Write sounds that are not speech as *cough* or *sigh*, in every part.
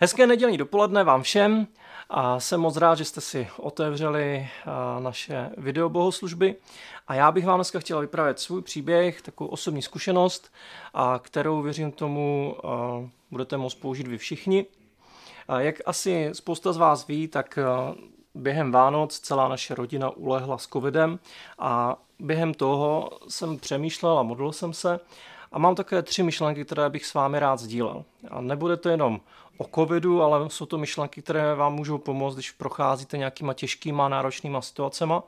Hezké nedělní dopoledne vám všem a jsem moc rád, že jste si otevřeli naše videobohoslužby a já bych vám dneska chtěl vyprávět svůj příběh, takovou osobní zkušenost, a kterou věřím tomu budete moct použít vy všichni. Jak asi spousta z vás ví, tak během Vánoc celá naše rodina ulehla s covidem a během toho jsem přemýšlel a modlil jsem se a mám také tři myšlenky, které bych s vámi rád sdílel. A nebude to jenom o covidu, ale jsou to myšlenky, které vám můžou pomoct, když procházíte nějakýma těžkýma, náročnýma situacema.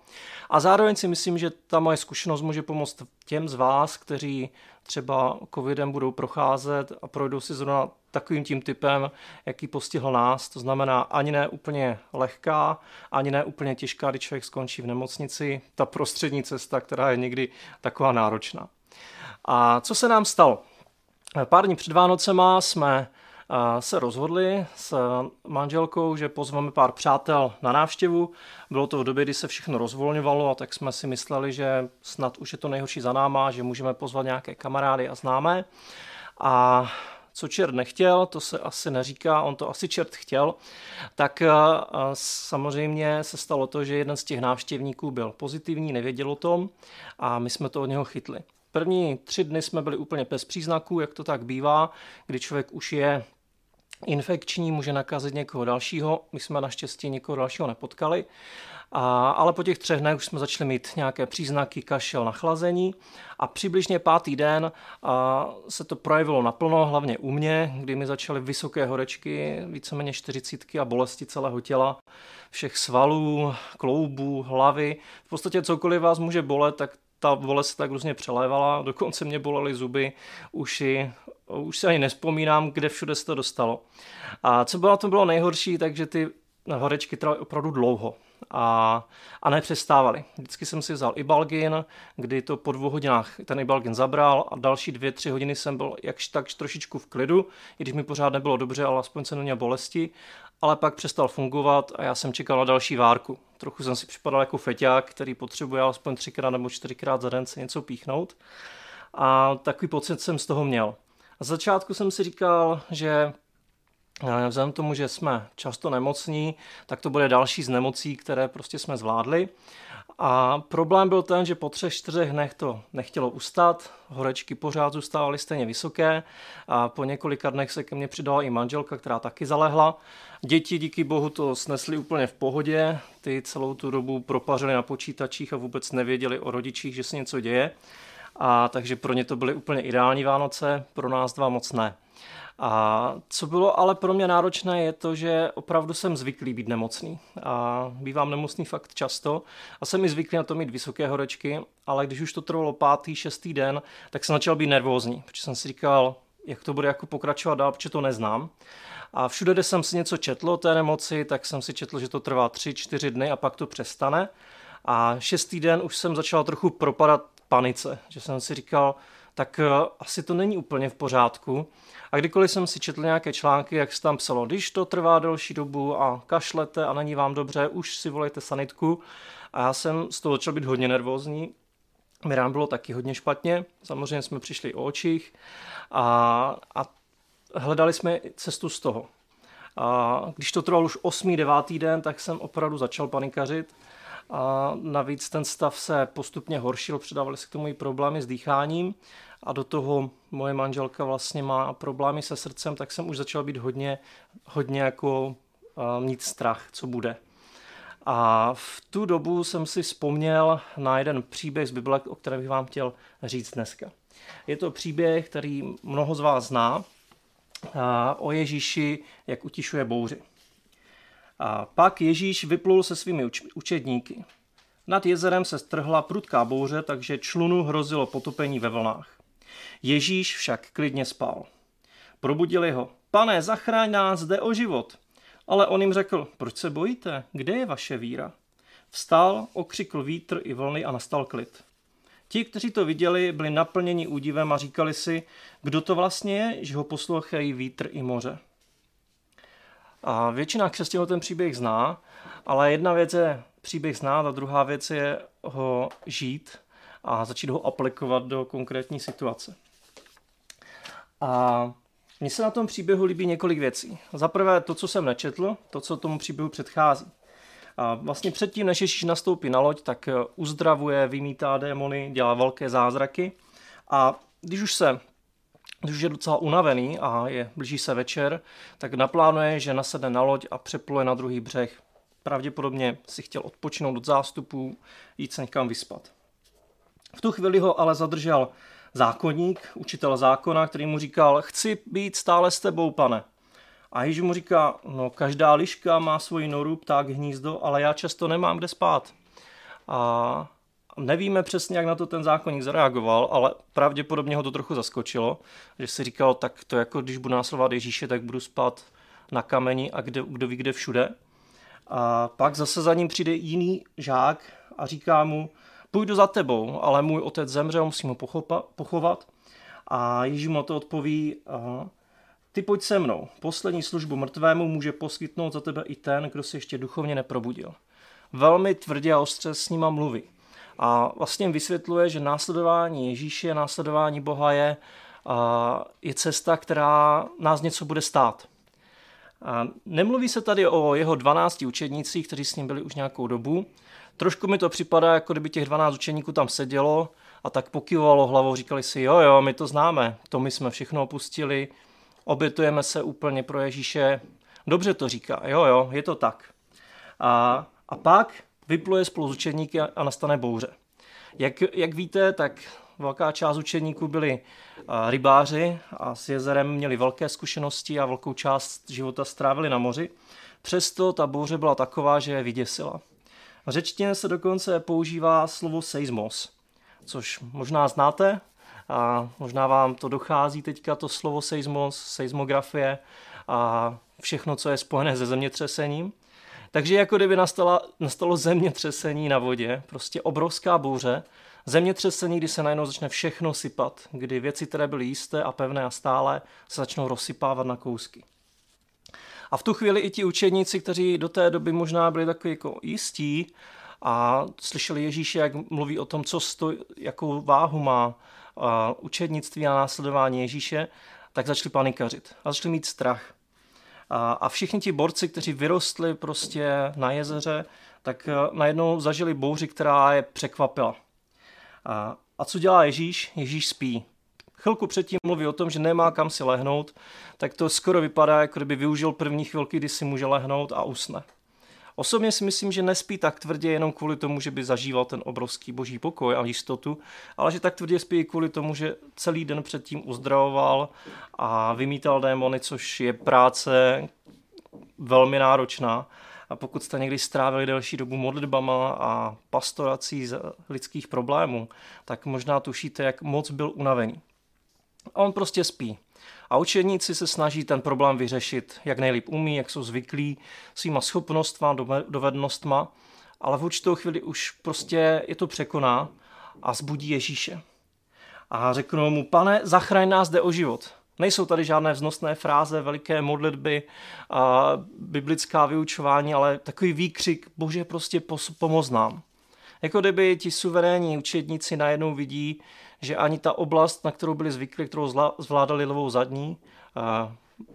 A zároveň si myslím, že ta moje zkušenost může pomoct těm z vás, kteří třeba covidem budou procházet a projdou si zrovna takovým tím typem, jaký postihl nás. To znamená ani ne úplně lehká, ani ne úplně těžká, když člověk skončí v nemocnici. Ta prostřední cesta, která je někdy taková náročná. A co se nám stalo? Pár dní před Vánocema jsme se rozhodli s manželkou, že pozveme pár přátel na návštěvu. Bylo to v době, kdy se všechno rozvolňovalo a tak jsme si mysleli, že snad už je to nejhorší za náma, že můžeme pozvat nějaké kamarády a známé. A co čert nechtěl, to se asi neříká, on to asi čert chtěl, tak samozřejmě se stalo to, že jeden z těch návštěvníků byl pozitivní, nevěděl o tom a my jsme to od něho chytli. První tři dny jsme byli úplně bez příznaků, jak to tak bývá, kdy člověk už je infekční, může nakazit někoho dalšího. My jsme naštěstí někoho dalšího nepotkali. A, ale po těch třech dnech už jsme začali mít nějaké příznaky kašel, nachlazení a přibližně pátý den a, se to projevilo naplno, hlavně u mě, kdy mi začaly vysoké horečky, víceméně čtyřicítky a bolesti celého těla, všech svalů, kloubů, hlavy. V podstatě cokoliv vás může bolet, tak ta bolest tak různě přelévala, dokonce mě bolely zuby, uši, už se ani nespomínám, kde všude se to dostalo. A co bylo na tom bylo nejhorší, takže ty horečky trvaly opravdu dlouho a, a nepřestávaly. Vždycky jsem si vzal Ibalgin, kdy to po dvou hodinách ten Ibalgin zabral a další dvě, tři hodiny jsem byl jakž tak trošičku v klidu, i když mi pořád nebylo dobře, ale aspoň jsem neměl bolesti, ale pak přestal fungovat a já jsem čekal na další várku. Trochu jsem si připadal jako feťák, který potřebuje alespoň třikrát nebo čtyřikrát za den se něco píchnout. A takový pocit jsem z toho měl. A začátku jsem si říkal, že Vzhledem tomu, že jsme často nemocní, tak to bude další z nemocí, které prostě jsme zvládli. A problém byl ten, že po třech, čtyřech dnech to nechtělo ustat, horečky pořád zůstávaly stejně vysoké a po několika dnech se ke mně přidala i manželka, která taky zalehla. Děti díky bohu to snesly úplně v pohodě, ty celou tu dobu propařili na počítačích a vůbec nevěděli o rodičích, že se něco děje. A takže pro ně to byly úplně ideální Vánoce, pro nás dva moc ne. A co bylo ale pro mě náročné, je to, že opravdu jsem zvyklý být nemocný. A bývám nemocný fakt často a jsem i zvyklý na to mít vysoké horečky, ale když už to trvalo pátý, šestý den, tak jsem začal být nervózní, protože jsem si říkal, jak to bude jako pokračovat dál, protože to neznám. A všude, kde jsem si něco četl o té nemoci, tak jsem si četl, že to trvá tři, čtyři dny a pak to přestane. A šestý den už jsem začal trochu propadat panice, že jsem si říkal, tak eh, asi to není úplně v pořádku. A kdykoliv jsem si četl nějaké články, jak se tam psalo, když to trvá delší dobu a kašlete a není vám dobře, už si volejte sanitku. A já jsem z toho začal být hodně nervózní. Mirán bylo taky hodně špatně, samozřejmě jsme přišli o očích a, a hledali jsme cestu z toho. A když to trvalo už 8. 9. den, tak jsem opravdu začal panikařit. A navíc ten stav se postupně horšil, přidávaly se k tomu i problémy s dýcháním a do toho moje manželka vlastně má problémy se srdcem, tak jsem už začal být hodně, hodně jako uh, mít strach, co bude. A v tu dobu jsem si vzpomněl na jeden příběh z Bible, o kterém bych vám chtěl říct dneska. Je to příběh, který mnoho z vás zná, o Ježíši, jak utišuje bouři. A pak Ježíš vyplul se svými uč- učedníky. Nad jezerem se strhla prudká bouře, takže člunu hrozilo potopení ve vlnách. Ježíš však klidně spal. Probudili ho. Pane, zachráň nás, jde o život. Ale on jim řekl, proč se bojíte? Kde je vaše víra? Vstal, okřikl vítr i vlny a nastal klid. Ti, kteří to viděli, byli naplněni údivem a říkali si, kdo to vlastně je, že ho poslouchají vítr i moře. A většina křesťanů ten příběh zná, ale jedna věc je příběh znát a druhá věc je ho žít a začít ho aplikovat do konkrétní situace. A Mně se na tom příběhu líbí několik věcí. Za prvé to, co jsem nečetl, to, co tomu příběhu předchází. A vlastně předtím, než Ježíš nastoupí na loď, tak uzdravuje, vymítá démony, dělá velké zázraky. A když už se když je docela unavený a je blíží se večer, tak naplánuje, že nasedne na loď a přepluje na druhý břeh. Pravděpodobně si chtěl odpočinout od zástupů, jít se někam vyspat. V tu chvíli ho ale zadržel zákonník, učitel zákona, který mu říkal, chci být stále s tebou, pane. A Ježíš mu říká, no každá liška má svoji noru, pták hnízdo, ale já často nemám kde spát. A nevíme přesně, jak na to ten zákonník zareagoval, ale pravděpodobně ho to trochu zaskočilo, že si říkal, tak to jako když budu následovat Ježíše, tak budu spát na kameni a kde, kdo ví kde všude. A pak zase za ním přijde jiný žák a říká mu, půjdu za tebou, ale můj otec zemřel, musím ho pochopa, pochovat. A Ježíš mu to odpoví, ty pojď se mnou, poslední službu mrtvému může poskytnout za tebe i ten, kdo se ještě duchovně neprobudil. Velmi tvrdě a ostře s nima mluví. A vlastně vysvětluje, že následování Ježíše, následování Boha je, je cesta, která nás něco bude stát. A nemluví se tady o jeho 12 učednících, kteří s ním byli už nějakou dobu. Trošku mi to připadá, jako kdyby těch 12 učeníků tam sedělo a tak pokyvovalo hlavou, říkali si, jo, jo, my to známe, to my jsme všechno opustili, obětujeme se úplně pro Ježíše. Dobře to říká, jo, jo, je to tak. A, a pak vypluje spolu s učeníky a nastane bouře. Jak, jak víte, tak velká část učeníků byli rybáři a s jezerem měli velké zkušenosti a velkou část života strávili na moři. Přesto ta bouře byla taková, že je vyděsila. V řečtině se dokonce používá slovo seismos, což možná znáte, a možná vám to dochází teďka to slovo seismos, seismografie a všechno, co je spojené se zemětřesením. Takže jako kdyby nastala, nastalo zemětřesení na vodě, prostě obrovská bouře, zemětřesení, kdy se najednou začne všechno sypat, kdy věci, které byly jisté a pevné a stále, se začnou rozsypávat na kousky. A v tu chvíli i ti učedníci, kteří do té doby možná byli takový jako jistí a slyšeli Ježíše, jak mluví o tom, co stoj, jakou váhu má učednictví a následování Ježíše, tak začali panikařit a začali mít strach. A, a všichni ti borci, kteří vyrostli prostě na jezeře, tak eh, najednou zažili bouři, která je překvapila. A, a co dělá Ježíš? Ježíš spí. Chvilku předtím mluví o tom, že nemá kam si lehnout, tak to skoro vypadá, jako kdyby využil první chvilky, kdy si může lehnout a usne. Osobně si myslím, že nespí tak tvrdě jenom kvůli tomu, že by zažíval ten obrovský boží pokoj a jistotu, ale že tak tvrdě spí kvůli tomu, že celý den předtím uzdravoval a vymítal démony, což je práce velmi náročná. A pokud jste někdy strávili delší dobu modlitbama a pastorací z lidských problémů, tak možná tušíte, jak moc byl unavený. A on prostě spí. A učeníci se snaží ten problém vyřešit, jak nejlíp umí, jak jsou zvyklí, svýma schopnostma, dovednostma, ale v určitou chvíli už prostě je to překoná a zbudí Ježíše. A řeknou mu, pane, zachraň nás, jde o život. Nejsou tady žádné vznosné fráze, veliké modlitby, a biblická vyučování, ale takový výkřik, bože, prostě pomoz nám. Jako kdyby ti suverénní učedníci najednou vidí, že ani ta oblast, na kterou byli zvyklí, kterou zvládali lovou zadní,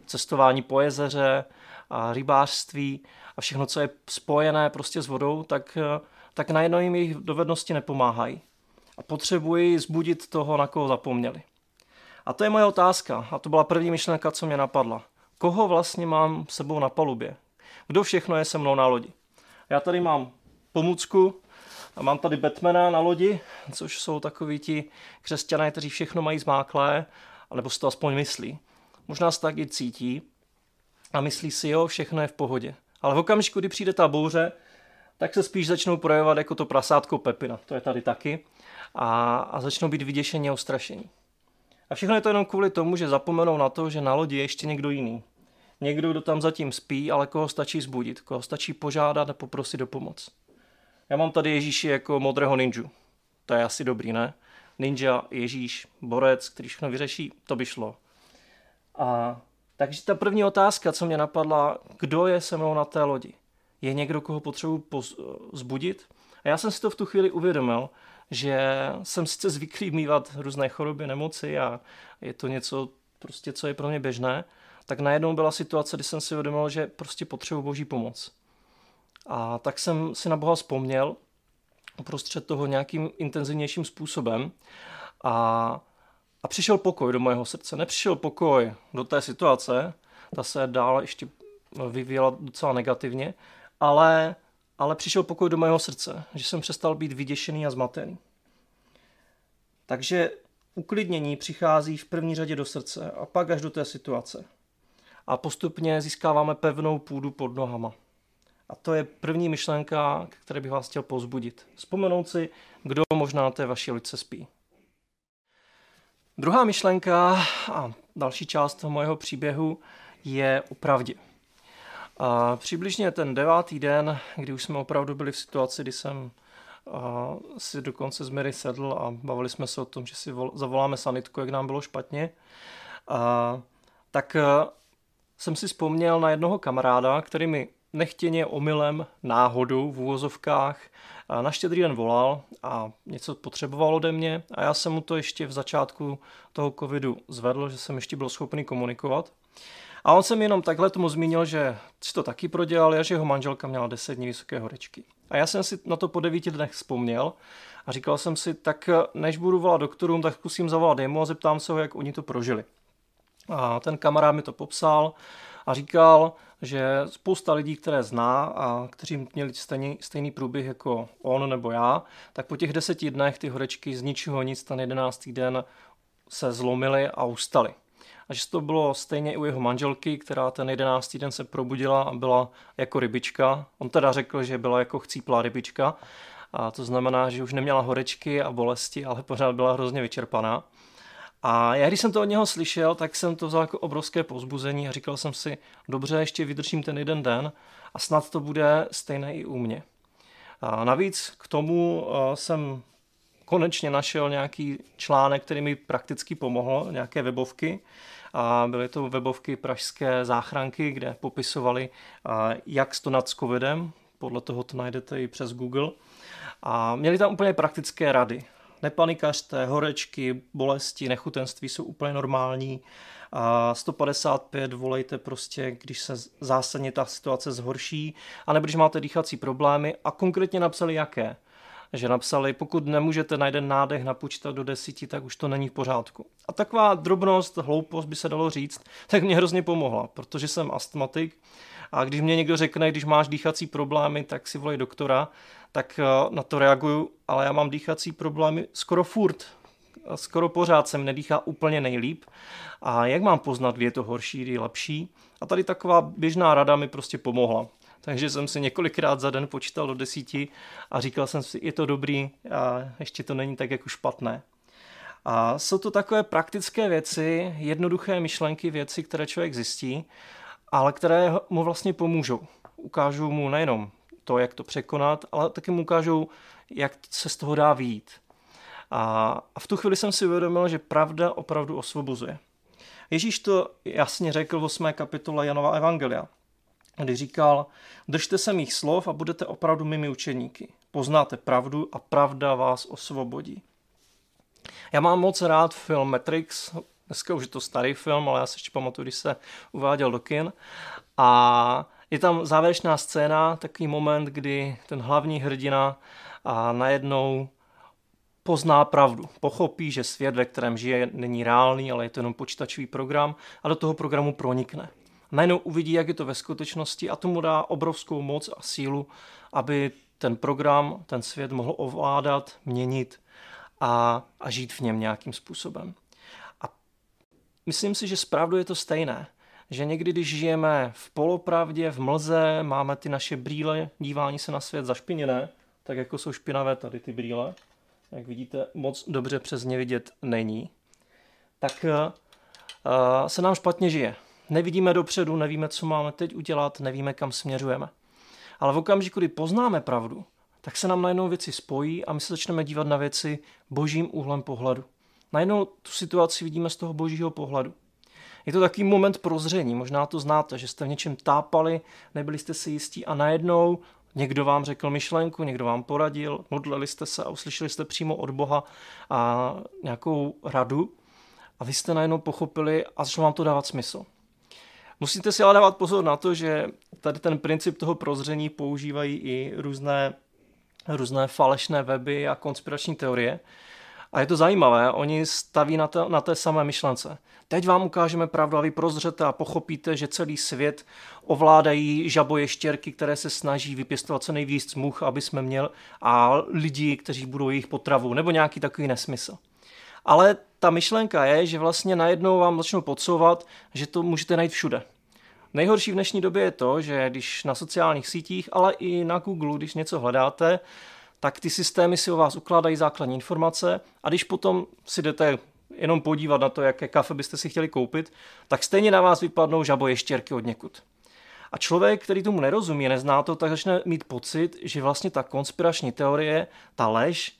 cestování po jezeře, a rybářství a všechno, co je spojené prostě s vodou, tak, tak najednou jim jejich dovednosti nepomáhají. A potřebují zbudit toho, na koho zapomněli. A to je moje otázka. A to byla první myšlenka, co mě napadla. Koho vlastně mám sebou na palubě? Kdo všechno je se mnou na lodi? Já tady mám pomůcku, a mám tady Batmana na lodi, což jsou takoví ti křesťané, kteří všechno mají zmáklé, alebo si to aspoň myslí. Možná se tak i cítí a myslí si, jo, všechno je v pohodě. Ale v okamžiku, kdy přijde ta bouře, tak se spíš začnou projevovat jako to prasátko Pepina. To je tady taky. A, a začnou být vyděšení a ustrašení. A všechno je to jenom kvůli tomu, že zapomenou na to, že na lodi je ještě někdo jiný. Někdo, kdo tam zatím spí, ale koho stačí zbudit, koho stačí požádat a poprosit o pomoc. Já mám tady Ježíši jako modrého ninju. To je asi dobrý, ne? Ninja, Ježíš, borec, který všechno vyřeší, to by šlo. A takže ta první otázka, co mě napadla, kdo je se mnou na té lodi? Je někdo, koho potřebuji zbudit? A já jsem si to v tu chvíli uvědomil, že jsem sice zvyklý mývat různé choroby, nemoci a je to něco, prostě co je pro mě běžné, tak najednou byla situace, kdy jsem si uvědomil, že prostě potřebuji boží pomoc. A tak jsem si na Boha vzpomněl uprostřed toho nějakým intenzivnějším způsobem a, a přišel pokoj do mého srdce. Nepřišel pokoj do té situace, ta se dál ještě vyvíjela docela negativně, ale, ale přišel pokoj do mého srdce, že jsem přestal být vyděšený a zmatený. Takže uklidnění přichází v první řadě do srdce a pak až do té situace. A postupně získáváme pevnou půdu pod nohama. A to je první myšlenka, které bych vás chtěl pozbudit. Vzpomenout si, kdo možná té vaší lice spí. Druhá myšlenka a další část mojeho příběhu je o pravdě. A přibližně ten devátý den, kdy už jsme opravdu byli v situaci, kdy jsem a si dokonce z Mary sedl a bavili jsme se o tom, že si vol, zavoláme sanitku, jak nám bylo špatně, a, tak a, jsem si vzpomněl na jednoho kamaráda, který mi nechtěně omylem, náhodou v úvozovkách na štědrý den volal a něco potřeboval ode mě a já jsem mu to ještě v začátku toho covidu zvedl, že jsem ještě byl schopný komunikovat. A on se jenom takhle tomu zmínil, že si to taky prodělal a že jeho manželka měla 10 dní vysoké horečky. A já jsem si na to po devíti dnech vzpomněl a říkal jsem si, tak než budu volat doktorům, tak zkusím zavolat jemu a zeptám se ho, jak oni to prožili. A ten kamarád mi to popsal a říkal, že spousta lidí, které zná a kteří měli stejný, stejný průběh jako on nebo já, tak po těch deseti dnech ty horečky z ničeho nic ten jedenáctý den se zlomily a ustaly. A že to bylo stejně i u jeho manželky, která ten jedenáctý den se probudila a byla jako rybička. On teda řekl, že byla jako chcíplá rybička. A to znamená, že už neměla horečky a bolesti, ale pořád byla hrozně vyčerpaná. A já, když jsem to od něho slyšel, tak jsem to vzal jako obrovské pozbuzení a říkal jsem si, dobře, ještě vydržím ten jeden den a snad to bude stejné i u mě. A navíc k tomu jsem konečně našel nějaký článek, který mi prakticky pomohl, nějaké webovky. A byly to webovky pražské záchranky, kde popisovali, jak stonat s covidem. Podle toho to najdete i přes Google. A měli tam úplně praktické rady. Nepanikařte, horečky, bolesti, nechutenství jsou úplně normální. A 155 volejte prostě, když se zásadně ta situace zhorší, anebo když máte dýchací problémy a konkrétně napsali jaké že napsali, pokud nemůžete na jeden nádech napočítat do desíti, tak už to není v pořádku. A taková drobnost, hloupost by se dalo říct, tak mě hrozně pomohla, protože jsem astmatik a když mě někdo řekne, když máš dýchací problémy, tak si volej doktora, tak eh, na to reaguju, ale já mám dýchací problémy skoro furt, skoro pořád jsem nedýchá úplně nejlíp. A jak mám poznat, kdy je to horší, kdy je lepší? A tady taková běžná rada mi prostě pomohla. Takže jsem si několikrát za den počítal do desíti a říkal jsem si, je to dobrý a ještě to není tak jako špatné. A jsou to takové praktické věci, jednoduché myšlenky, věci, které člověk zjistí, ale které mu vlastně pomůžou. Ukážou mu nejenom to, jak to překonat, ale taky mu ukážou, jak se z toho dá výjít. A v tu chvíli jsem si uvědomil, že pravda opravdu osvobozuje. Ježíš to jasně řekl v 8. kapitole Janova Evangelia kdy říkal, držte se mých slov a budete opravdu mými učeníky. Poznáte pravdu a pravda vás osvobodí. Já mám moc rád film Matrix, dneska už je to starý film, ale já se ještě pamatuju, když se uváděl do kin. A je tam závěrečná scéna, takový moment, kdy ten hlavní hrdina a najednou pozná pravdu. Pochopí, že svět, ve kterém žije, není reálný, ale je to jenom počítačový program a do toho programu pronikne najednou uvidí, jak je to ve skutečnosti a tomu dá obrovskou moc a sílu, aby ten program, ten svět mohl ovládat, měnit a, a žít v něm nějakým způsobem. A myslím si, že zpravdu je to stejné. Že někdy, když žijeme v polopravdě, v mlze, máme ty naše brýle, dívání se na svět zašpiněné, tak jako jsou špinavé tady ty brýle, jak vidíte, moc dobře přes ně vidět není, tak uh, se nám špatně žije. Nevidíme dopředu, nevíme, co máme teď udělat, nevíme, kam směřujeme. Ale v okamžiku, kdy poznáme pravdu, tak se nám najednou věci spojí a my se začneme dívat na věci božím úhlem pohledu. Najednou tu situaci vidíme z toho božího pohledu. Je to takový moment prozření, možná to znáte, že jste v něčem tápali, nebyli jste si jistí a najednou někdo vám řekl myšlenku, někdo vám poradil, modlili jste se a uslyšeli jste přímo od Boha a nějakou radu a vy jste najednou pochopili a začalo vám to dávat smysl. Musíte si ale dávat pozor na to, že tady ten princip toho prozření používají i různé, různé falešné weby a konspirační teorie. A je to zajímavé, oni staví na, to, na té samé myšlence. Teď vám ukážeme pravdu a vy prozřete a pochopíte, že celý svět ovládají žaboje štěrky, které se snaží vypěstovat co nejvíc much, aby jsme měli a lidi, kteří budou jejich potravou, nebo nějaký takový nesmysl. Ale ta myšlenka je, že vlastně najednou vám začnou podsouvat, že to můžete najít všude. Nejhorší v dnešní době je to, že když na sociálních sítích, ale i na Google, když něco hledáte, tak ty systémy si o vás ukládají základní informace a když potom si jdete jenom podívat na to, jaké kafe byste si chtěli koupit, tak stejně na vás vypadnou žaboje štěrky od někud. A člověk, který tomu nerozumí, nezná to, tak začne mít pocit, že vlastně ta konspirační teorie, ta lež,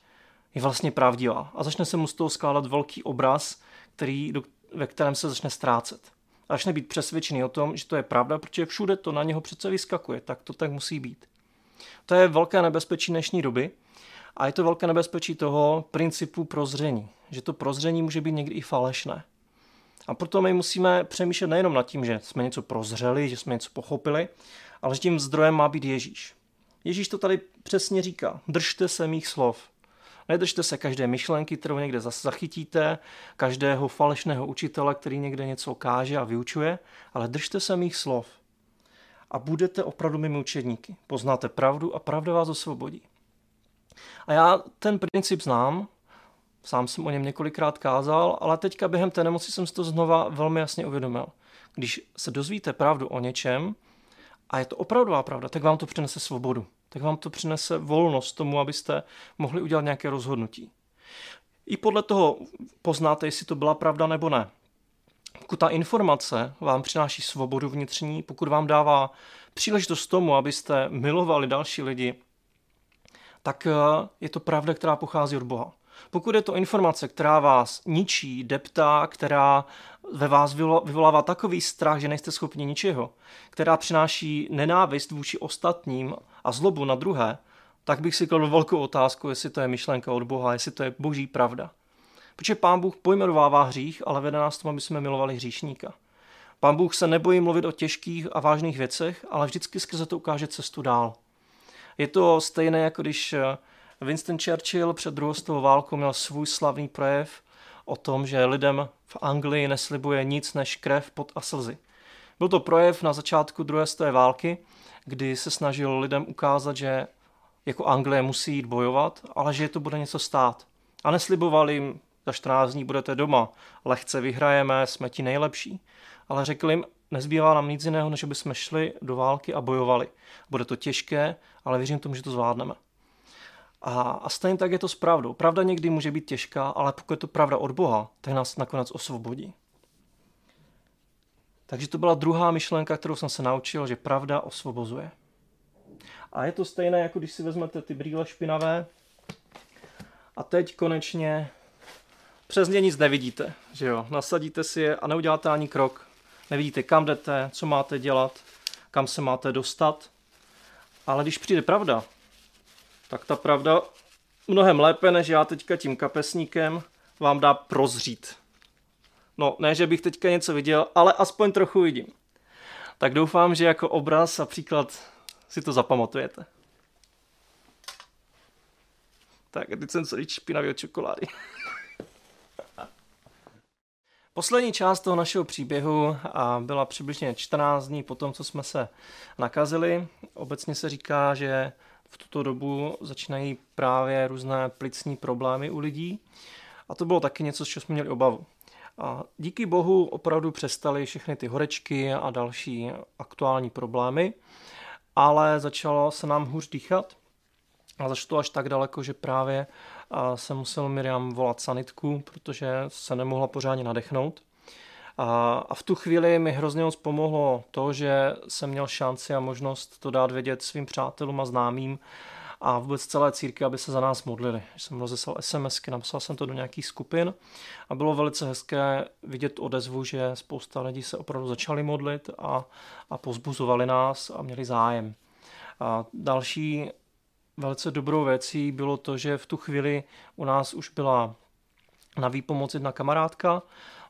je vlastně pravdivá. A začne se mu z toho skládat velký obraz, který, ve kterém se začne ztrácet. A začne být přesvědčený o tom, že to je pravda, protože všude to na něho přece vyskakuje, tak to tak musí být. To je velké nebezpečí dnešní doby a je to velké nebezpečí toho principu prozření, že to prozření může být někdy i falešné. A proto my musíme přemýšlet nejenom nad tím, že jsme něco prozřeli, že jsme něco pochopili, ale že tím zdrojem má být Ježíš. Ježíš to tady přesně říká. Držte se mých slov. Nedržte se každé myšlenky, kterou někde zachytíte, každého falešného učitele, který někde něco káže a vyučuje, ale držte se mých slov a budete opravdu mými učedníky. Poznáte pravdu a pravda vás osvobodí. A já ten princip znám, sám jsem o něm několikrát kázal, ale teďka během té nemoci jsem si to znova velmi jasně uvědomil. Když se dozvíte pravdu o něčem a je to opravdová pravda, tak vám to přinese svobodu. Tak vám to přinese volnost tomu, abyste mohli udělat nějaké rozhodnutí. I podle toho poznáte, jestli to byla pravda nebo ne. Pokud ta informace vám přináší svobodu vnitřní, pokud vám dává příležitost tomu, abyste milovali další lidi, tak eh, je to pravda, která pochází od Boha. Pokud je to informace, která vás ničí, deptá, která ve vás vyvolává takový strach, že nejste schopni ničeho, která přináší nenávist vůči ostatním a zlobu na druhé, tak bych si kladl velkou otázku, jestli to je myšlenka od Boha, jestli to je boží pravda. Protože pán Bůh pojmenovává hřích, ale vede nás tomu, aby jsme milovali hříšníka. Pán Bůh se nebojí mluvit o těžkých a vážných věcech, ale vždycky skrze to ukáže cestu dál. Je to stejné, jako když eh, Winston Churchill před druhou světovou válkou měl svůj slavný projev o tom, že lidem v Anglii neslibuje nic než krev, pot a slzy. Byl to projev na začátku druhé světové války, kdy se snažil lidem ukázat, že jako Anglie musí jít bojovat, ale že to bude něco stát. A nesliboval jim, za 14 dní budete doma, lehce vyhrajeme, jsme ti nejlepší. Ale řekl jim, nezbývá nám nic jiného, než aby jsme šli do války a bojovali. Bude to těžké, ale věřím tomu, že to zvládneme. A, a stejně tak je to s pravdou. Pravda někdy může být těžká, ale pokud je to pravda od Boha, tak nás nakonec osvobodí. Takže to byla druhá myšlenka, kterou jsem se naučil, že pravda osvobozuje. A je to stejné, jako když si vezmete ty brýle špinavé a teď konečně přes ně nic nevidíte, že jo? Nasadíte si je a neuděláte ani krok. Nevidíte, kam jdete, co máte dělat, kam se máte dostat. Ale když přijde pravda, tak ta pravda mnohem lépe, než já teďka tím kapesníkem, vám dá prozřít. No, ne, že bych teďka něco viděl, ale aspoň trochu vidím. Tak doufám, že jako obraz a příklad si to zapamatujete. Tak, teď jsem celý špinavý od čokolády. Poslední část toho našeho příběhu byla přibližně 14 dní po tom, co jsme se nakazili. Obecně se říká, že v tuto dobu začínají právě různé plicní problémy u lidí. A to bylo taky něco, z čeho jsme měli obavu. A díky bohu opravdu přestaly všechny ty horečky a další aktuální problémy, ale začalo se nám hůř dýchat a začalo to až tak daleko, že právě se musel Miriam volat sanitku, protože se nemohla pořádně nadechnout. A v tu chvíli mi hrozně moc pomohlo to, že jsem měl šanci a možnost to dát vědět svým přátelům a známým a vůbec celé círky, aby se za nás modlili. Jsem rozeslal SMSky, napsal jsem to do nějakých skupin a bylo velice hezké vidět odezvu, že spousta lidí se opravdu začali modlit a, a pozbuzovali nás a měli zájem. A další velice dobrou věcí bylo to, že v tu chvíli u nás už byla na výpomoc jedna kamarádka,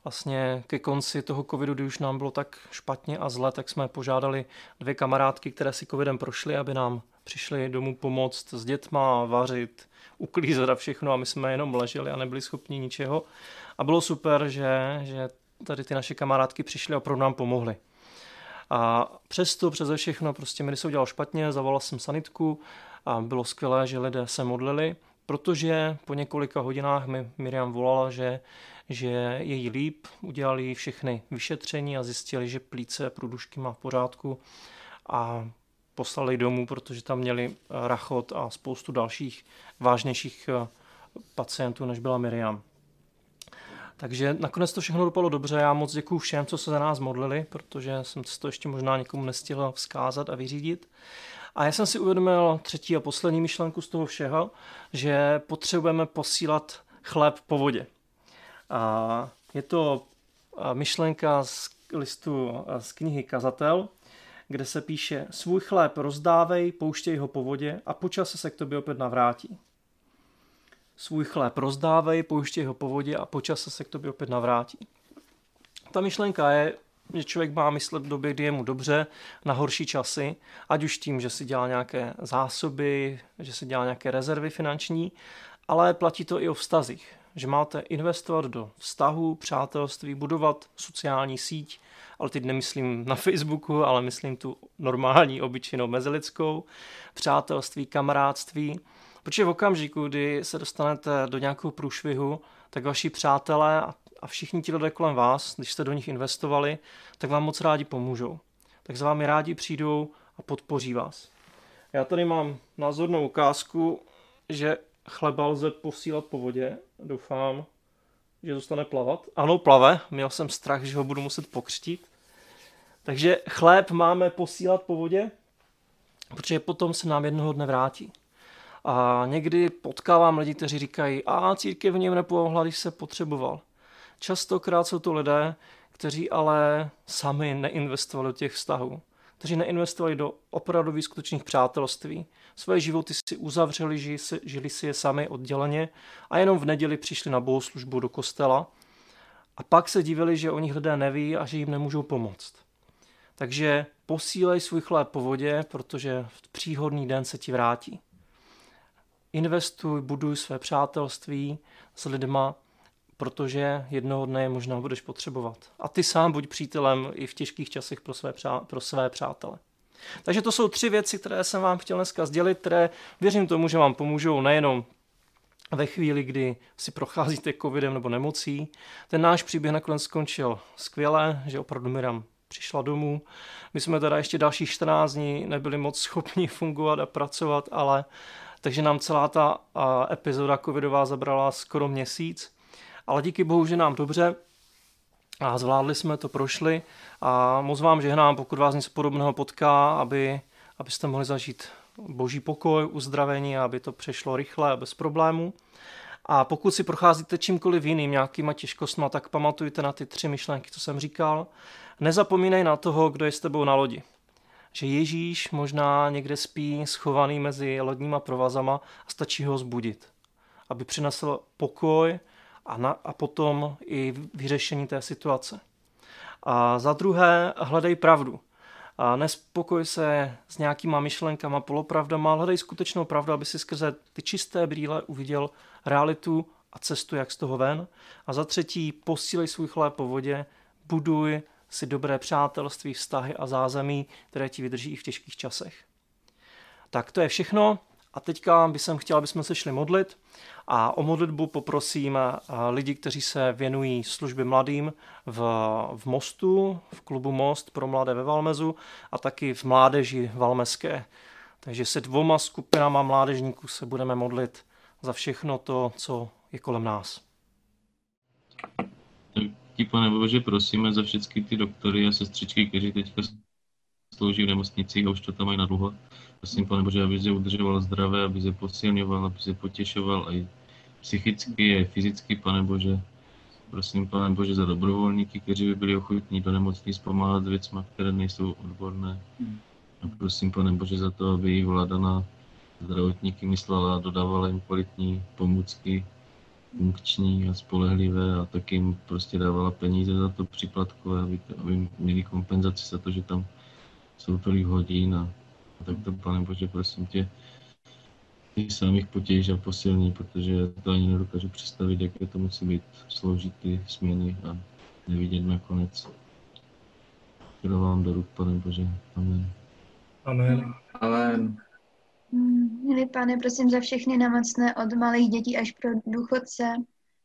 vlastně ke konci toho covidu, kdy už nám bylo tak špatně a zle, tak jsme požádali dvě kamarádky, které si covidem prošly, aby nám přišli domů pomoct s dětma, vařit, uklízet a všechno a my jsme jenom leželi a nebyli schopni ničeho. A bylo super, že, že tady ty naše kamarádky přišly a opravdu nám pomohly. A přesto, přeze všechno, prostě mi se udělal špatně, zavolal jsem sanitku a bylo skvělé, že lidé se modlili, protože po několika hodinách mi Miriam volala, že, že je jí líp, udělali všechny vyšetření a zjistili, že plíce průdušky má v pořádku a poslali domů, protože tam měli rachot a spoustu dalších vážnějších eh, pacientů, než byla Miriam. Takže nakonec to všechno dopadlo dobře. Já moc děkuji všem, co se za nás modlili, protože jsem to ještě možná někomu nestihl vzkázat a vyřídit. A já jsem si uvědomil třetí a poslední myšlenku z toho všeho, že potřebujeme posílat chléb po vodě. A je to myšlenka z listu z knihy Kazatel, kde se píše svůj chléb rozdávej, pouštěj ho po vodě a počase se k tobě opět navrátí. Svůj chléb rozdávej, pouštěj ho po vodě a počase se k tobě opět navrátí. Ta myšlenka je, že člověk má myslet v době, kdy je mu dobře, na horší časy, ať už tím, že si dělá nějaké zásoby, že si dělá nějaké rezervy finanční, ale platí to i o vztazích, že máte investovat do vztahu, přátelství, budovat sociální síť, ale teď nemyslím na Facebooku, ale myslím tu normální, obyčejnou mezilidskou, přátelství, kamarádství, protože v okamžiku, kdy se dostanete do nějakého průšvihu, tak vaši přátelé a všichni ti lidé kolem vás, když jste do nich investovali, tak vám moc rádi pomůžou. Tak za vámi rádi přijdou a podpoří vás. Já tady mám názornou ukázku, že chleba lze posílat po vodě. Doufám, že zůstane plavat. Ano, plave. Měl jsem strach, že ho budu muset pokřtít. Takže chléb máme posílat po vodě, protože potom se nám jednoho dne vrátí. A někdy potkávám lidi, kteří říkají, a církev v něm nepomohla, když se potřeboval. Častokrát jsou to lidé, kteří ale sami neinvestovali do těch vztahů, kteří neinvestovali do opravdových skutečných přátelství. Svoje životy si uzavřeli, žili si, žili si je sami odděleně a jenom v neděli přišli na bohoslužbu do kostela a pak se divili, že o nich lidé neví a že jim nemůžou pomoct. Takže posílej svůj chléb po vodě, protože v příhodný den se ti vrátí. Investuj, buduj své přátelství s lidma, protože jednoho dne je možná budeš potřebovat. A ty sám buď přítelem i v těžkých časech pro své, přá, pro své přátele. Takže to jsou tři věci, které jsem vám chtěl dneska sdělit, které věřím tomu, že vám pomůžou nejenom ve chvíli, kdy si procházíte covidem nebo nemocí. Ten náš příběh nakonec skončil skvěle, že opravdu Miram přišla domů. My jsme teda ještě další 14 dní nebyli moc schopni *laughs* fungovat a pracovat, ale takže nám celá ta epizoda covidová zabrala skoro měsíc ale díky bohu, že nám dobře a zvládli jsme to, prošli a moc vám žehnám, pokud vás něco podobného potká, aby, abyste mohli zažít boží pokoj, uzdravení, aby to přešlo rychle a bez problémů. A pokud si procházíte čímkoliv jiným, nějakýma těžkostma, tak pamatujte na ty tři myšlenky, co jsem říkal. Nezapomínej na toho, kdo je s tebou na lodi. Že Ježíš možná někde spí schovaný mezi lodníma provazama a stačí ho zbudit, aby přinesl pokoj, a, na, a potom i vyřešení té situace. A za druhé, hledej pravdu. A nespokoj se s nějakýma myšlenkama, polopravdama, hledej skutečnou pravdu, aby si skrze ty čisté brýle uviděl realitu a cestu, jak z toho ven. A za třetí, posílej svůj chléb po vodě, buduj si dobré přátelství, vztahy a zázemí, které ti vydrží i v těžkých časech. Tak to je všechno. A teďka bych chtěl, aby jsme se šli modlit a o modlitbu poprosím eh, lidi, kteří se věnují službě mladým v, v Mostu, v klubu Most pro mladé ve Valmezu a taky v mládeži Valmeské. Takže se dvoma skupinama mládežníků se budeme modlit za všechno to, co je kolem nás. Ti, pane Bože, prosíme za všechny ty doktory a sestřičky, kteří teďka slouží v nemocnicích a už to tam mají na dlouho Prosím, pane Bože, aby je udržoval zdravé, aby je posilňoval, aby je potěšoval i psychicky, i fyzicky, pane Bože. Prosím, pane Bože, za dobrovolníky, kteří by byli ochotní do nemocnic pomáhat s věcmi, které nejsou odborné. A prosím, pane Bože, za to, aby jí vláda na zdravotníky myslela a dodávala jim kvalitní pomůcky funkční a spolehlivé a taky jim prostě dávala peníze za to připlatkové, aby, aby měli kompenzaci za to, že tam jsou tolik hodin a, a tak to, pane Bože, prosím tě, ty sám jich potěž a posilní, protože to ani nedokážu představit, jaké to musí být sloužit ty směny a nevidět nakonec. Chtěla vám do ruk, pane Bože. Amen. Amen. Amen. Milý pane, prosím za všechny nemocné od malých dětí až pro důchodce.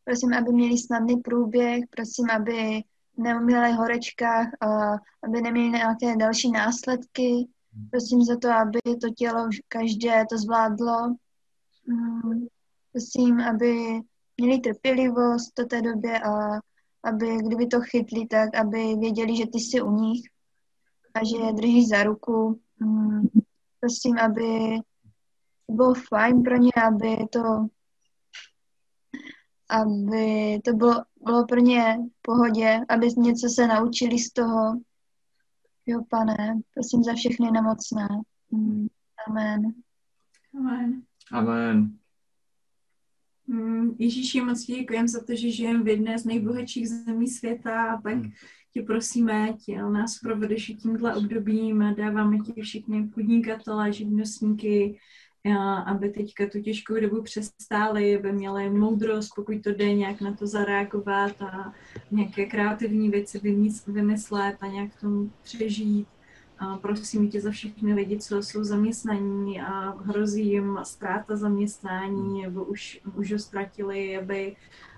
Prosím, aby měli snadný průběh, prosím, aby neuměli horečkách, a aby neměli nějaké další následky. Prosím za to, aby to tělo každé to zvládlo. Mm, Prosím, aby měli trpělivost do té době a aby, kdyby to chytli, tak aby věděli, že ty jsi u nich a že je držíš za ruku. Mm, Prosím, aby to bylo fajn pro ně, aby to aby to bylo, bylo pro ně v pohodě, aby něco se naučili z toho. Jo, pane, prosím za všechny nemocné. Mm, Amen. Amen. Amen. Mm, Ježíši, moc ti děkujeme za to, že žijeme v jedné z nejbohatších zemí světa a tak tě prosíme, ať nás provedeš i tímhle obdobím a dáváme ti všechny podnikatele, živnostníky, aby teďka tu těžkou dobu přestáli, aby měli moudrost, pokud to jde nějak na to zareagovat a nějaké kreativní věci vymys- vymyslet a nějak v tom přežít. A prosím tě za všechny lidi, co jsou zaměstnaní a hrozí jim ztráta zaměstnání nebo už, už ho ztratili, aby,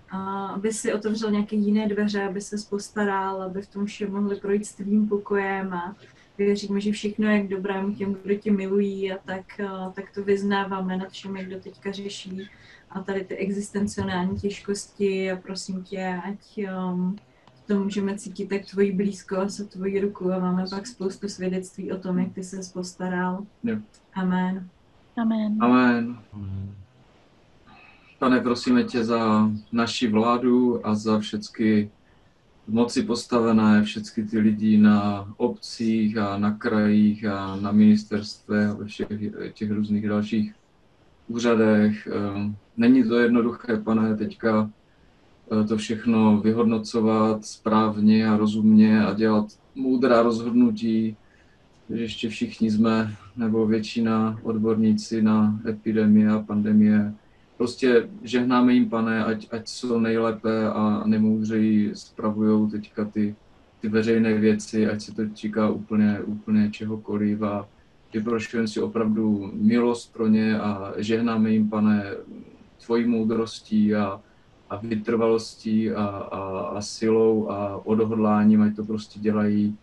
a, aby si otevřel nějaké jiné dveře, aby se postaral, aby v tom všem mohli projít s tvým pokojem a věříme, že všechno je k dobrému těm, kdo tě milují a tak, tak to vyznáváme nad všemi, kdo teďka řeší a tady ty existenciální těžkosti a prosím tě, ať um, to můžeme cítit tak tvoji blízkost a tvoji ruku a máme pak spoustu svědectví o tom, jak ty se postaral. Jo. Amen. Amen. Amen. Amen. Pane, prosíme tě za naši vládu a za všechny v moci postavené, všechny ty lidi na obcích a na krajích a na ministerstvech a ve všech těch různých dalších úřadech. Ehm, Není to jednoduché, pane, teďka eh, to všechno vyhodnocovat správně a rozumně a dělat moudrá rozhodnutí, že ještě všichni jsme, nebo většina odborníci na epidemie a pandemie, prostě žehnáme jim, pane, ať, ať jsou nejlépe a nemoudřeji spravují teďka ty, ty veřejné věci, ať se to týká úplně, úplně čehokoliv. A vyprošujeme si opravdu milost pro ně a žehnáme jim, pane, tvojí moudrostí a, a vytrvalostí a, a, a silou a odhodláním, ať to prostě dělají,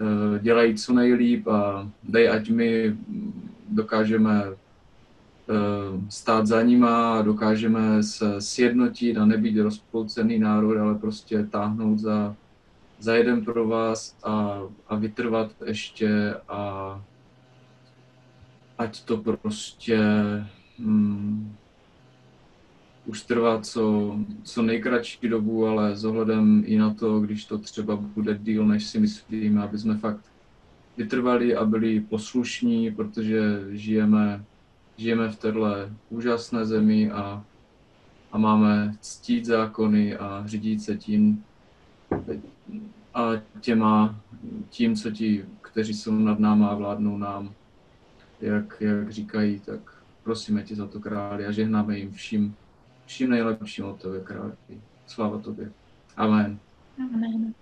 eh, dělají co nejlíp a dej, ať my dokážeme stát za nima, dokážeme se sjednotit a nebýt rozpolcený národ, ale prostě táhnout za, za jeden pro vás a, a vytrvat ještě a ať to prostě hmm, už trvá co, co nejkratší dobu, ale s ohledem i na to, když to třeba bude díl, než si myslíme, aby jsme fakt vytrvali a byli poslušní, protože žijeme, žijeme v této úžasné zemi a, a máme ctít zákony a řídit se tím a těma, tím, co ti, kteří jsou nad náma a vládnou nám, jak, jak říkají, tak prosíme tě za to králi a žehnáme jim vším, vším nejlepším od tebe, králi. Sláva tobě. Amen. Amen.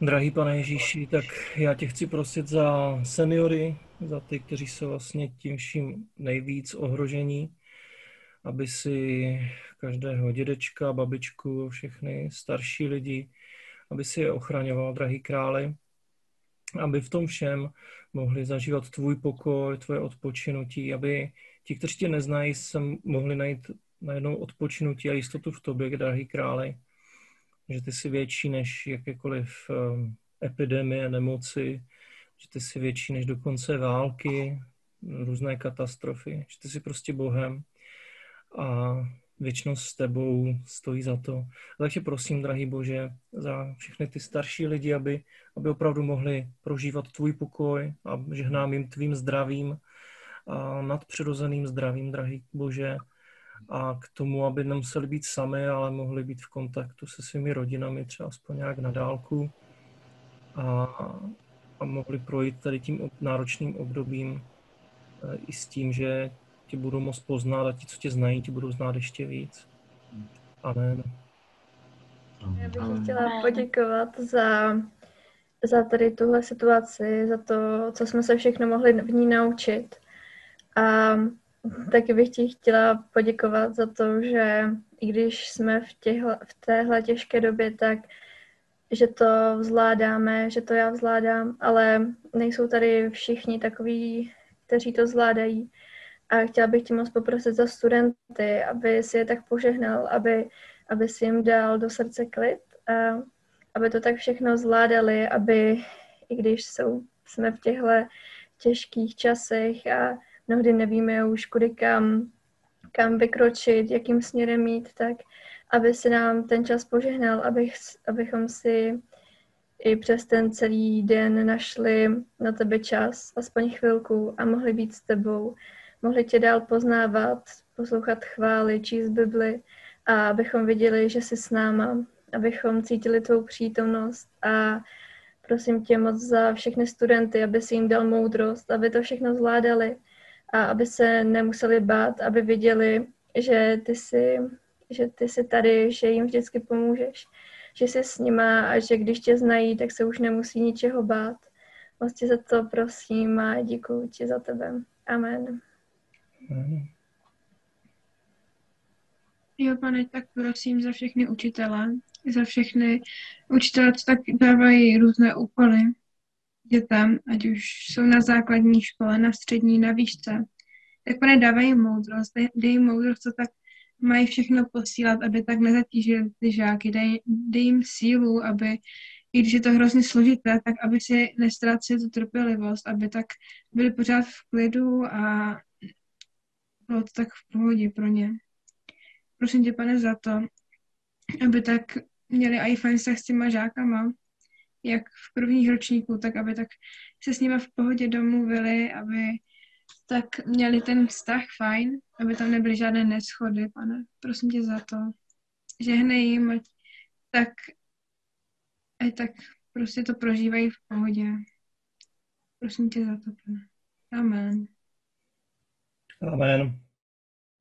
Drahý pane Ježíši, tak já tě chci prosit za seniory, za ty, kteří jsou vlastně tím vším nejvíc ohrožení, aby si každého dědečka, babičku, všechny starší lidi, aby si je ochraňoval, drahý králi, aby v tom všem mohli zažívat tvůj pokoj, tvoje odpočinutí, aby ti, kteří tě neznají, se mohli najít najednou odpočinutí a jistotu v tobě, drahý králi, že ty jsi větší než jakékoliv um, epidemie, nemoci, ty jsi větší než dokonce války, různé katastrofy, ty jsi prostě Bohem a věčnost s tebou stojí za to. Takže prosím, drahý Bože, za všechny ty starší lidi, aby, aby opravdu mohli prožívat tvůj pokoj a žehnám jim tvým zdravím a nadpřirozeným zdravím, drahý Bože, a k tomu, aby nemuseli být sami, ale mohli být v kontaktu se svými rodinami, třeba aspoň nějak na dálku a, a mohli projít tady tím náročným obdobím e, i s tím, že tě budou moct poznat a ti, co tě znají, ti budou znát ještě víc. Amen. Já bych chtěla poděkovat za, za tady tuhle situaci, za to, co jsme se všechno mohli v ní naučit. A taky bych ti chtěla poděkovat za to, že i když jsme v, těhle, v téhle těžké době, tak že to zvládáme, že to já zvládám, ale nejsou tady všichni takoví, kteří to zvládají. A chtěla bych tě moc poprosit za studenty, aby si je tak požehnal, aby, aby si jim dal do srdce klid, a aby to tak všechno zvládali, aby i když jsou, jsme v těchto těžkých časech a mnohdy nevíme už kudy kam, kam vykročit, jakým směrem jít, tak aby si nám ten čas požehnal, abych, abychom si i přes ten celý den našli na tebe čas, aspoň chvilku a mohli být s tebou, mohli tě dál poznávat, poslouchat chvály, číst Bibli a abychom viděli, že jsi s náma, abychom cítili tvou přítomnost a prosím tě moc za všechny studenty, aby si jim dal moudrost, aby to všechno zvládali a aby se nemuseli bát, aby viděli, že ty jsi, že ty jsi tady, že jim vždycky pomůžeš, že jsi s nima a že když tě znají, tak se už nemusí ničeho bát. Moc tě za to prosím a děkuji ti za tebe. Amen. Jo, pane, tak prosím za všechny učitele, za všechny učitele, co tak dávají různé úkoly dětem, ať už jsou na základní škole, na střední, na výšce, tak pane, dávají moudrost, dej, dej moudrost, co tak mají všechno posílat, aby tak nezatížili ty žáky, dej, dej jim sílu, aby, i když je to hrozně složité, tak aby si nestráceli tu trpělivost, aby tak byli pořád v klidu a bylo to tak v pohodě pro ně. Prosím tě, pane, za to, aby tak měli i fajn s těma žákama, jak v prvních ročníku, tak aby tak se s nimi v pohodě domluvili, aby tak měli ten vztah fajn, aby tam nebyly žádné neschody, pane. Prosím tě za to. Žehnej jim, tak, ať tak prostě to prožívají v pohodě. Prosím tě za to, pane. Amen. Amen.